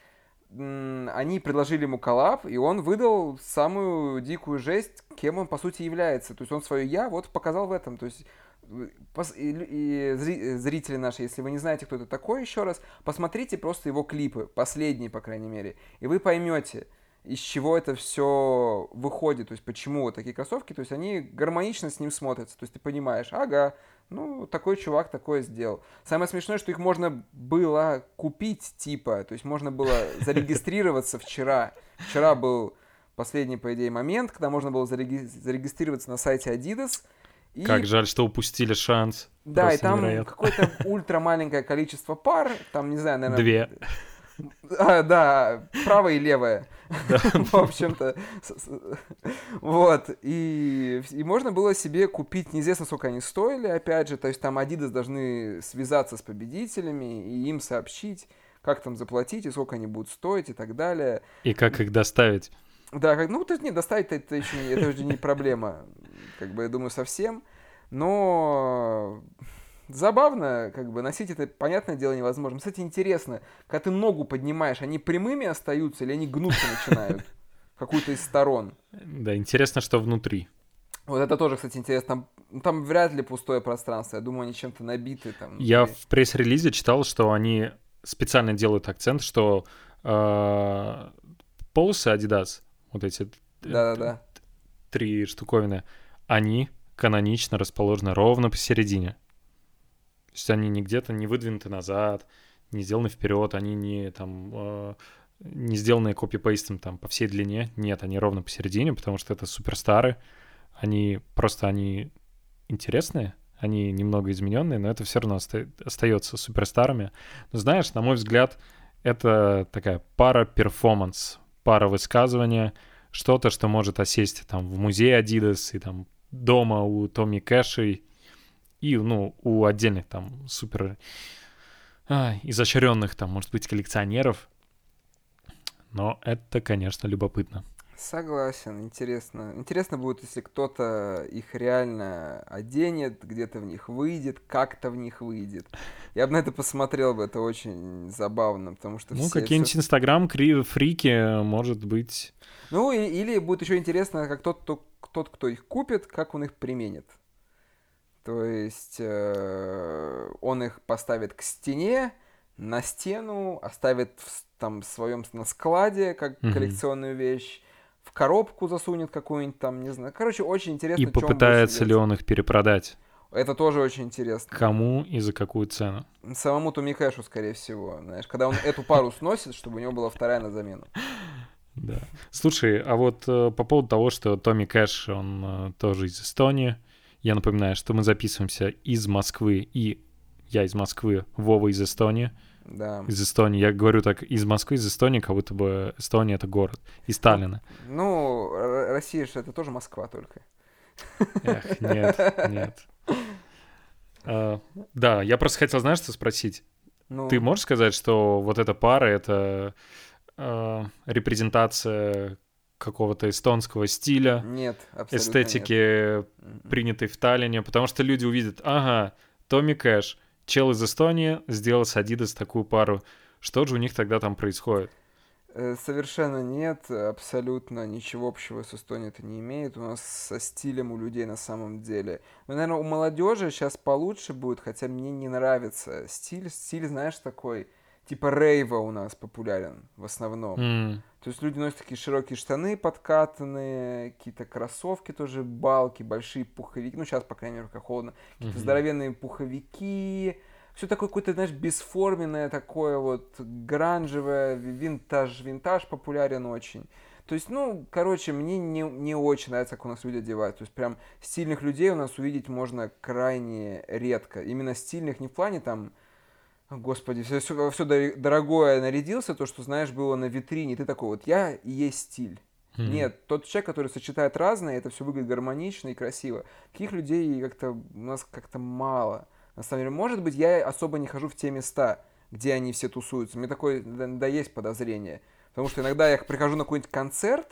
они предложили ему коллаб, и он выдал самую дикую жесть, кем он по сути является. То есть он свое я вот показал в этом. То есть и, зрители наши, если вы не знаете, кто это такой, еще раз, посмотрите просто его клипы, последние, по крайней мере, и вы поймете. из чего это все выходит, то есть почему вот такие кроссовки, то есть они гармонично с ним смотрятся, то есть ты понимаешь, ага, ну, такой чувак такое сделал. Самое смешное, что их можно было купить, типа, то есть можно было зарегистрироваться вчера. Вчера был последний, по идее, момент, когда можно было зареги- зарегистрироваться на сайте Adidas. И... Как жаль, что упустили шанс. Да, Просто и там какое-то ультра маленькое количество пар, там, не знаю, наверное... Две. А, да, правая и левая. В общем-то. Вот. И, и можно было себе купить, неизвестно, сколько они стоили, опять же. То есть там Adidas должны связаться с победителями и им сообщить, как там заплатить, и сколько они будут стоить, и так далее. И как их доставить. Да, как, ну, то есть, не, доставить это еще это уже не проблема, как бы, я думаю, совсем. Но забавно, как бы, носить это, понятное дело, невозможно. Кстати, интересно, когда ты ногу поднимаешь, они прямыми остаются или они гнуться начинают? Какую-то из сторон. Да, интересно, что внутри. Вот это тоже, кстати, интересно. Там, там вряд ли пустое пространство. Я думаю, они чем-то набиты. Там, Я в пресс-релизе читал, что они специально делают акцент, что э, полосы Adidas, вот эти Да-да-да. три штуковины, они канонично расположены ровно посередине. То есть они не где-то не выдвинуты назад, не сделаны вперед, они не там э, не сделанные копипейстом там по всей длине. Нет, они ровно посередине, потому что это суперстары. Они просто они интересные, они немного измененные, но это все равно оста- остается суперстарами. Но знаешь, на мой взгляд, это такая пара перформанс, пара высказывания, что-то, что может осесть там в музее Adidas и там дома у Томми Кэши и, ну, у отдельных там супер а, изощренных там, может быть, коллекционеров. Но это, конечно, любопытно. Согласен, интересно. Интересно будет, если кто-то их реально оденет, где-то в них выйдет, как-то в них выйдет. Я бы на это посмотрел бы, это очень забавно, потому что Ну, какие-нибудь инстаграм-фрики, может быть. Ну, и, или будет еще интересно, как тот, кто, тот, кто их купит, как он их применит. То есть э, он их поставит к стене, на стену, оставит в там своем на складе как mm-hmm. коллекционную вещь, в коробку засунет какую-нибудь там, не знаю. Короче, очень интересно. И попытается ли он их перепродать? Это тоже очень интересно. Кому и за какую цену? Самому Томми Кэшу, скорее всего. Знаешь, когда он эту пару сносит, чтобы у него была вторая на замену. Да. Слушай, а вот э, по поводу того, что Томми Кэш, он э, тоже из Эстонии, я напоминаю, что мы записываемся из Москвы, и я из Москвы, Вова из Эстонии. Да. Из Эстонии. Я говорю так, из Москвы, из Эстонии, как будто бы Эстония — это город. Из Сталина. Ну, Россия же это тоже Москва только. Эх, нет, нет. А, да, я просто хотел, знаешь, что спросить? Ну... Ты можешь сказать, что вот эта пара — это а, репрезентация какого-то эстонского стиля, нет, эстетики, нет. принятой в Таллине, потому что люди увидят, ага, Томми Кэш, чел из Эстонии, сделал с Adidas такую пару. Что же у них тогда там происходит? Э, совершенно нет, абсолютно ничего общего с Эстонией это не имеет. У нас со стилем у людей на самом деле. Ну, наверное, у молодежи сейчас получше будет, хотя мне не нравится стиль. Стиль, знаешь, такой типа рейва у нас популярен в основном. Mm. То есть люди носят такие широкие штаны подкатанные, какие-то кроссовки тоже, балки, большие пуховики. Ну, сейчас, по крайней мере, как холодно. Какие-то mm-hmm. здоровенные пуховики. Все такое какое-то, знаешь, бесформенное, такое вот гранжевое, винтаж, винтаж популярен очень. То есть, ну, короче, мне не, не очень нравится, как у нас люди одевают. То есть, прям стильных людей у нас увидеть можно крайне редко. Именно стильных не в плане там Господи, все, все, все дорогое нарядился, то, что, знаешь, было на витрине. Ты такой вот, я и есть стиль. Mm-hmm. Нет, тот человек, который сочетает разное, это все выглядит гармонично и красиво. Таких людей как-то у нас как-то мало. На самом деле, может быть, я особо не хожу в те места, где они все тусуются. Мне такое, да, есть подозрение. Потому что иногда я прихожу на какой-нибудь концерт,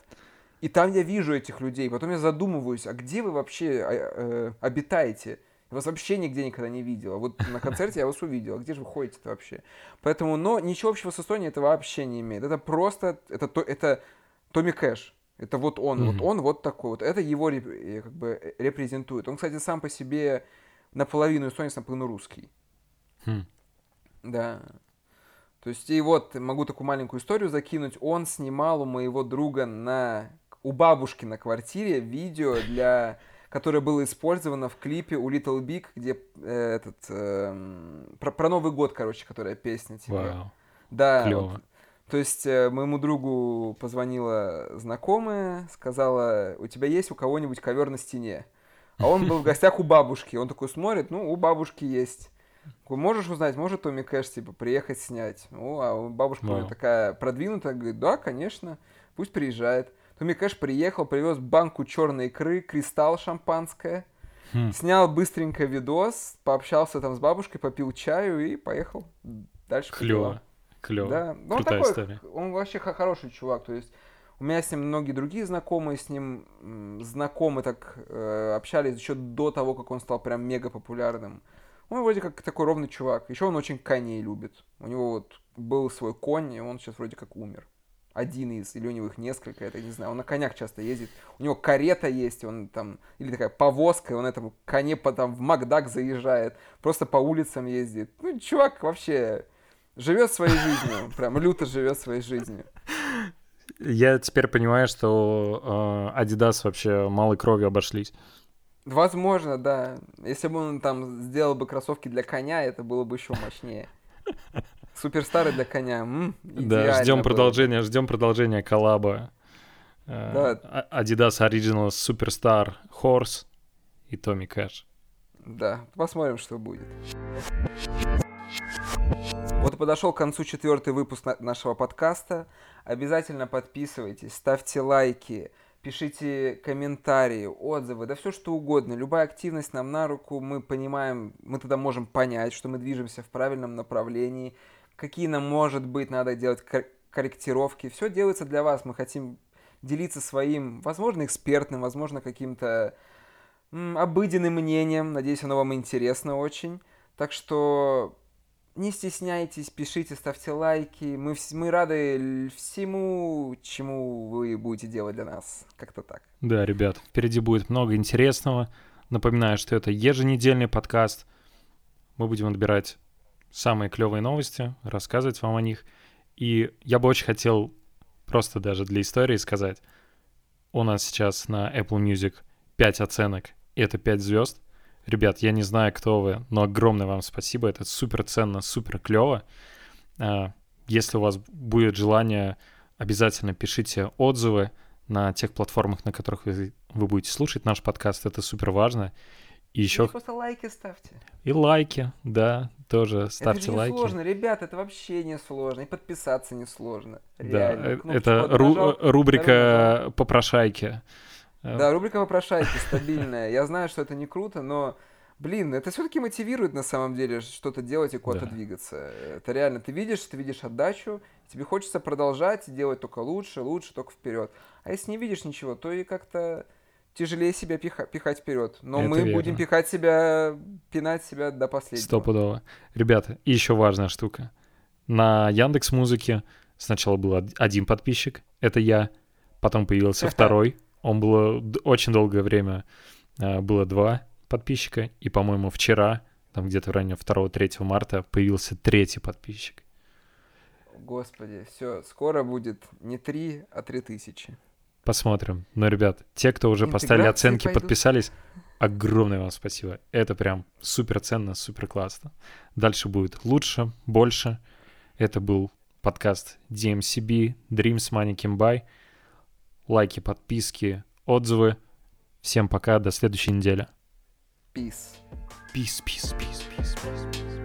и там я вижу этих людей. Потом я задумываюсь, а где вы вообще э, э, обитаете? Я вас вообще нигде никогда не видел. А вот на концерте я вас увидел. А где же вы ходите-то вообще? Поэтому, но ничего общего с Эстонией это вообще не имеет. Это просто, это, то, это Томми Кэш. Это вот он, mm-hmm. вот он вот такой вот. Это его э, как бы э, репрезентует. Он, кстати, сам по себе наполовину эстонец, наполовину русский. Mm. Да. То есть, и вот могу такую маленькую историю закинуть. Он снимал у моего друга на у бабушки на квартире видео для которое было использовано в клипе у Little Big, где э, этот э, про, про Новый год, короче, которая песня типа. Вау. Да. Клево. Вот. То есть э, моему другу позвонила знакомая, сказала, у тебя есть у кого-нибудь ковер на стене? А он был в гостях у бабушки. Он такой смотрит, ну, у бабушки есть. Можешь узнать, может Томми Кэш, типа, приехать снять? Ну, а бабушка такая продвинутая, говорит, да, конечно, пусть приезжает. Томми Кэш приехал, привез банку черной икры, кристалл шампанское, Хм. снял быстренько видос, пообщался там с бабушкой, попил чаю и поехал дальше. Клево. Клево. Да, ну, он такой, история. он вообще хороший чувак, то есть у меня с ним многие другие знакомые с ним знакомы так э, общались еще до того, как он стал прям мега популярным. Он вроде как такой ровный чувак. Еще он очень коней любит. У него вот был свой конь, и он сейчас вроде как умер. Один из, или у него их несколько, это не знаю. Он на конях часто ездит. У него карета есть, он там, или такая повозка, и он этому коне потом в Макдак заезжает, просто по улицам ездит. Ну, чувак вообще живет своей жизнью, прям люто живет своей жизнью. Я теперь понимаю, что э, Adidas вообще малой кровью обошлись. Возможно, да. Если бы он там сделал бы кроссовки для коня, это было бы еще мощнее. Суперстары для коня. м, Да, ждем продолжения, ждем продолжения коллаба. Э, Да. А- Adidas Original Superstar Horse и Томми Кэш. Да, посмотрим, что будет. Вот и подошел к концу четвертый выпуск на- нашего подкаста. Обязательно подписывайтесь, ставьте лайки, пишите комментарии, отзывы, да все что угодно. Любая активность нам на руку, мы понимаем, мы тогда можем понять, что мы движемся в правильном направлении, какие нам, может быть, надо делать кор- корректировки. Все делается для вас, мы хотим делиться своим, возможно, экспертным, возможно, каким-то обыденным мнением. Надеюсь, оно вам интересно очень. Так что не стесняйтесь, пишите, ставьте лайки. Мы, мы рады всему, чему вы будете делать для нас. Как-то так. Да, ребят, впереди будет много интересного. Напоминаю, что это еженедельный подкаст. Мы будем отбирать самые клевые новости, рассказывать вам о них. И я бы очень хотел просто даже для истории сказать. У нас сейчас на Apple Music 5 оценок, и это 5 звезд. Ребят, я не знаю, кто вы, но огромное вам спасибо. Это супер ценно, супер клево. А, Если у вас будет желание, обязательно пишите отзывы на тех платформах, на которых вы, вы будете слушать наш подкаст. Это супер важно. И еще Или просто лайки ставьте. и лайки, да, тоже ставьте это же не лайки. сложно, ребят, это вообще не сложно. И подписаться не сложно. Да, Реально. э, Кнопочку это ру- нажал, рубрика попрошайки. Э, Да, рубрика «Вопрошайки» стабильная. Я знаю, что это не круто, но, блин, это все-таки мотивирует на самом деле что-то делать и куда-то Да. двигаться. Это реально, ты видишь, ты видишь отдачу, тебе хочется продолжать и делать только лучше, лучше, только вперед. А если не видишь ничего, то и как-то тяжелее себя пиха- пихать вперед. Но Это мы верно. будем пихать себя, пинать себя до последнего. Стопудово. Ребята, и еще важная штука. На Яндекс Музыке сначала был од- один подписчик, это я, потом появился второй. Он было д- очень долгое время а, было два подписчика, и, по-моему, вчера, там где-то в районе 2-3 марта, появился третий подписчик. Господи, все, скоро будет не три, а три тысячи. Посмотрим. Но, ребят, те, кто уже поставили Интеграции оценки, пойдут. подписались, огромное вам спасибо. Это прям супер ценно, супер классно. Дальше будет лучше, больше. Это был подкаст DMCB, Dreams Money Can Buy. Лайки, подписки, отзывы. Всем пока, до следующей недели. Peace. Peace, peace, peace, peace, peace, peace.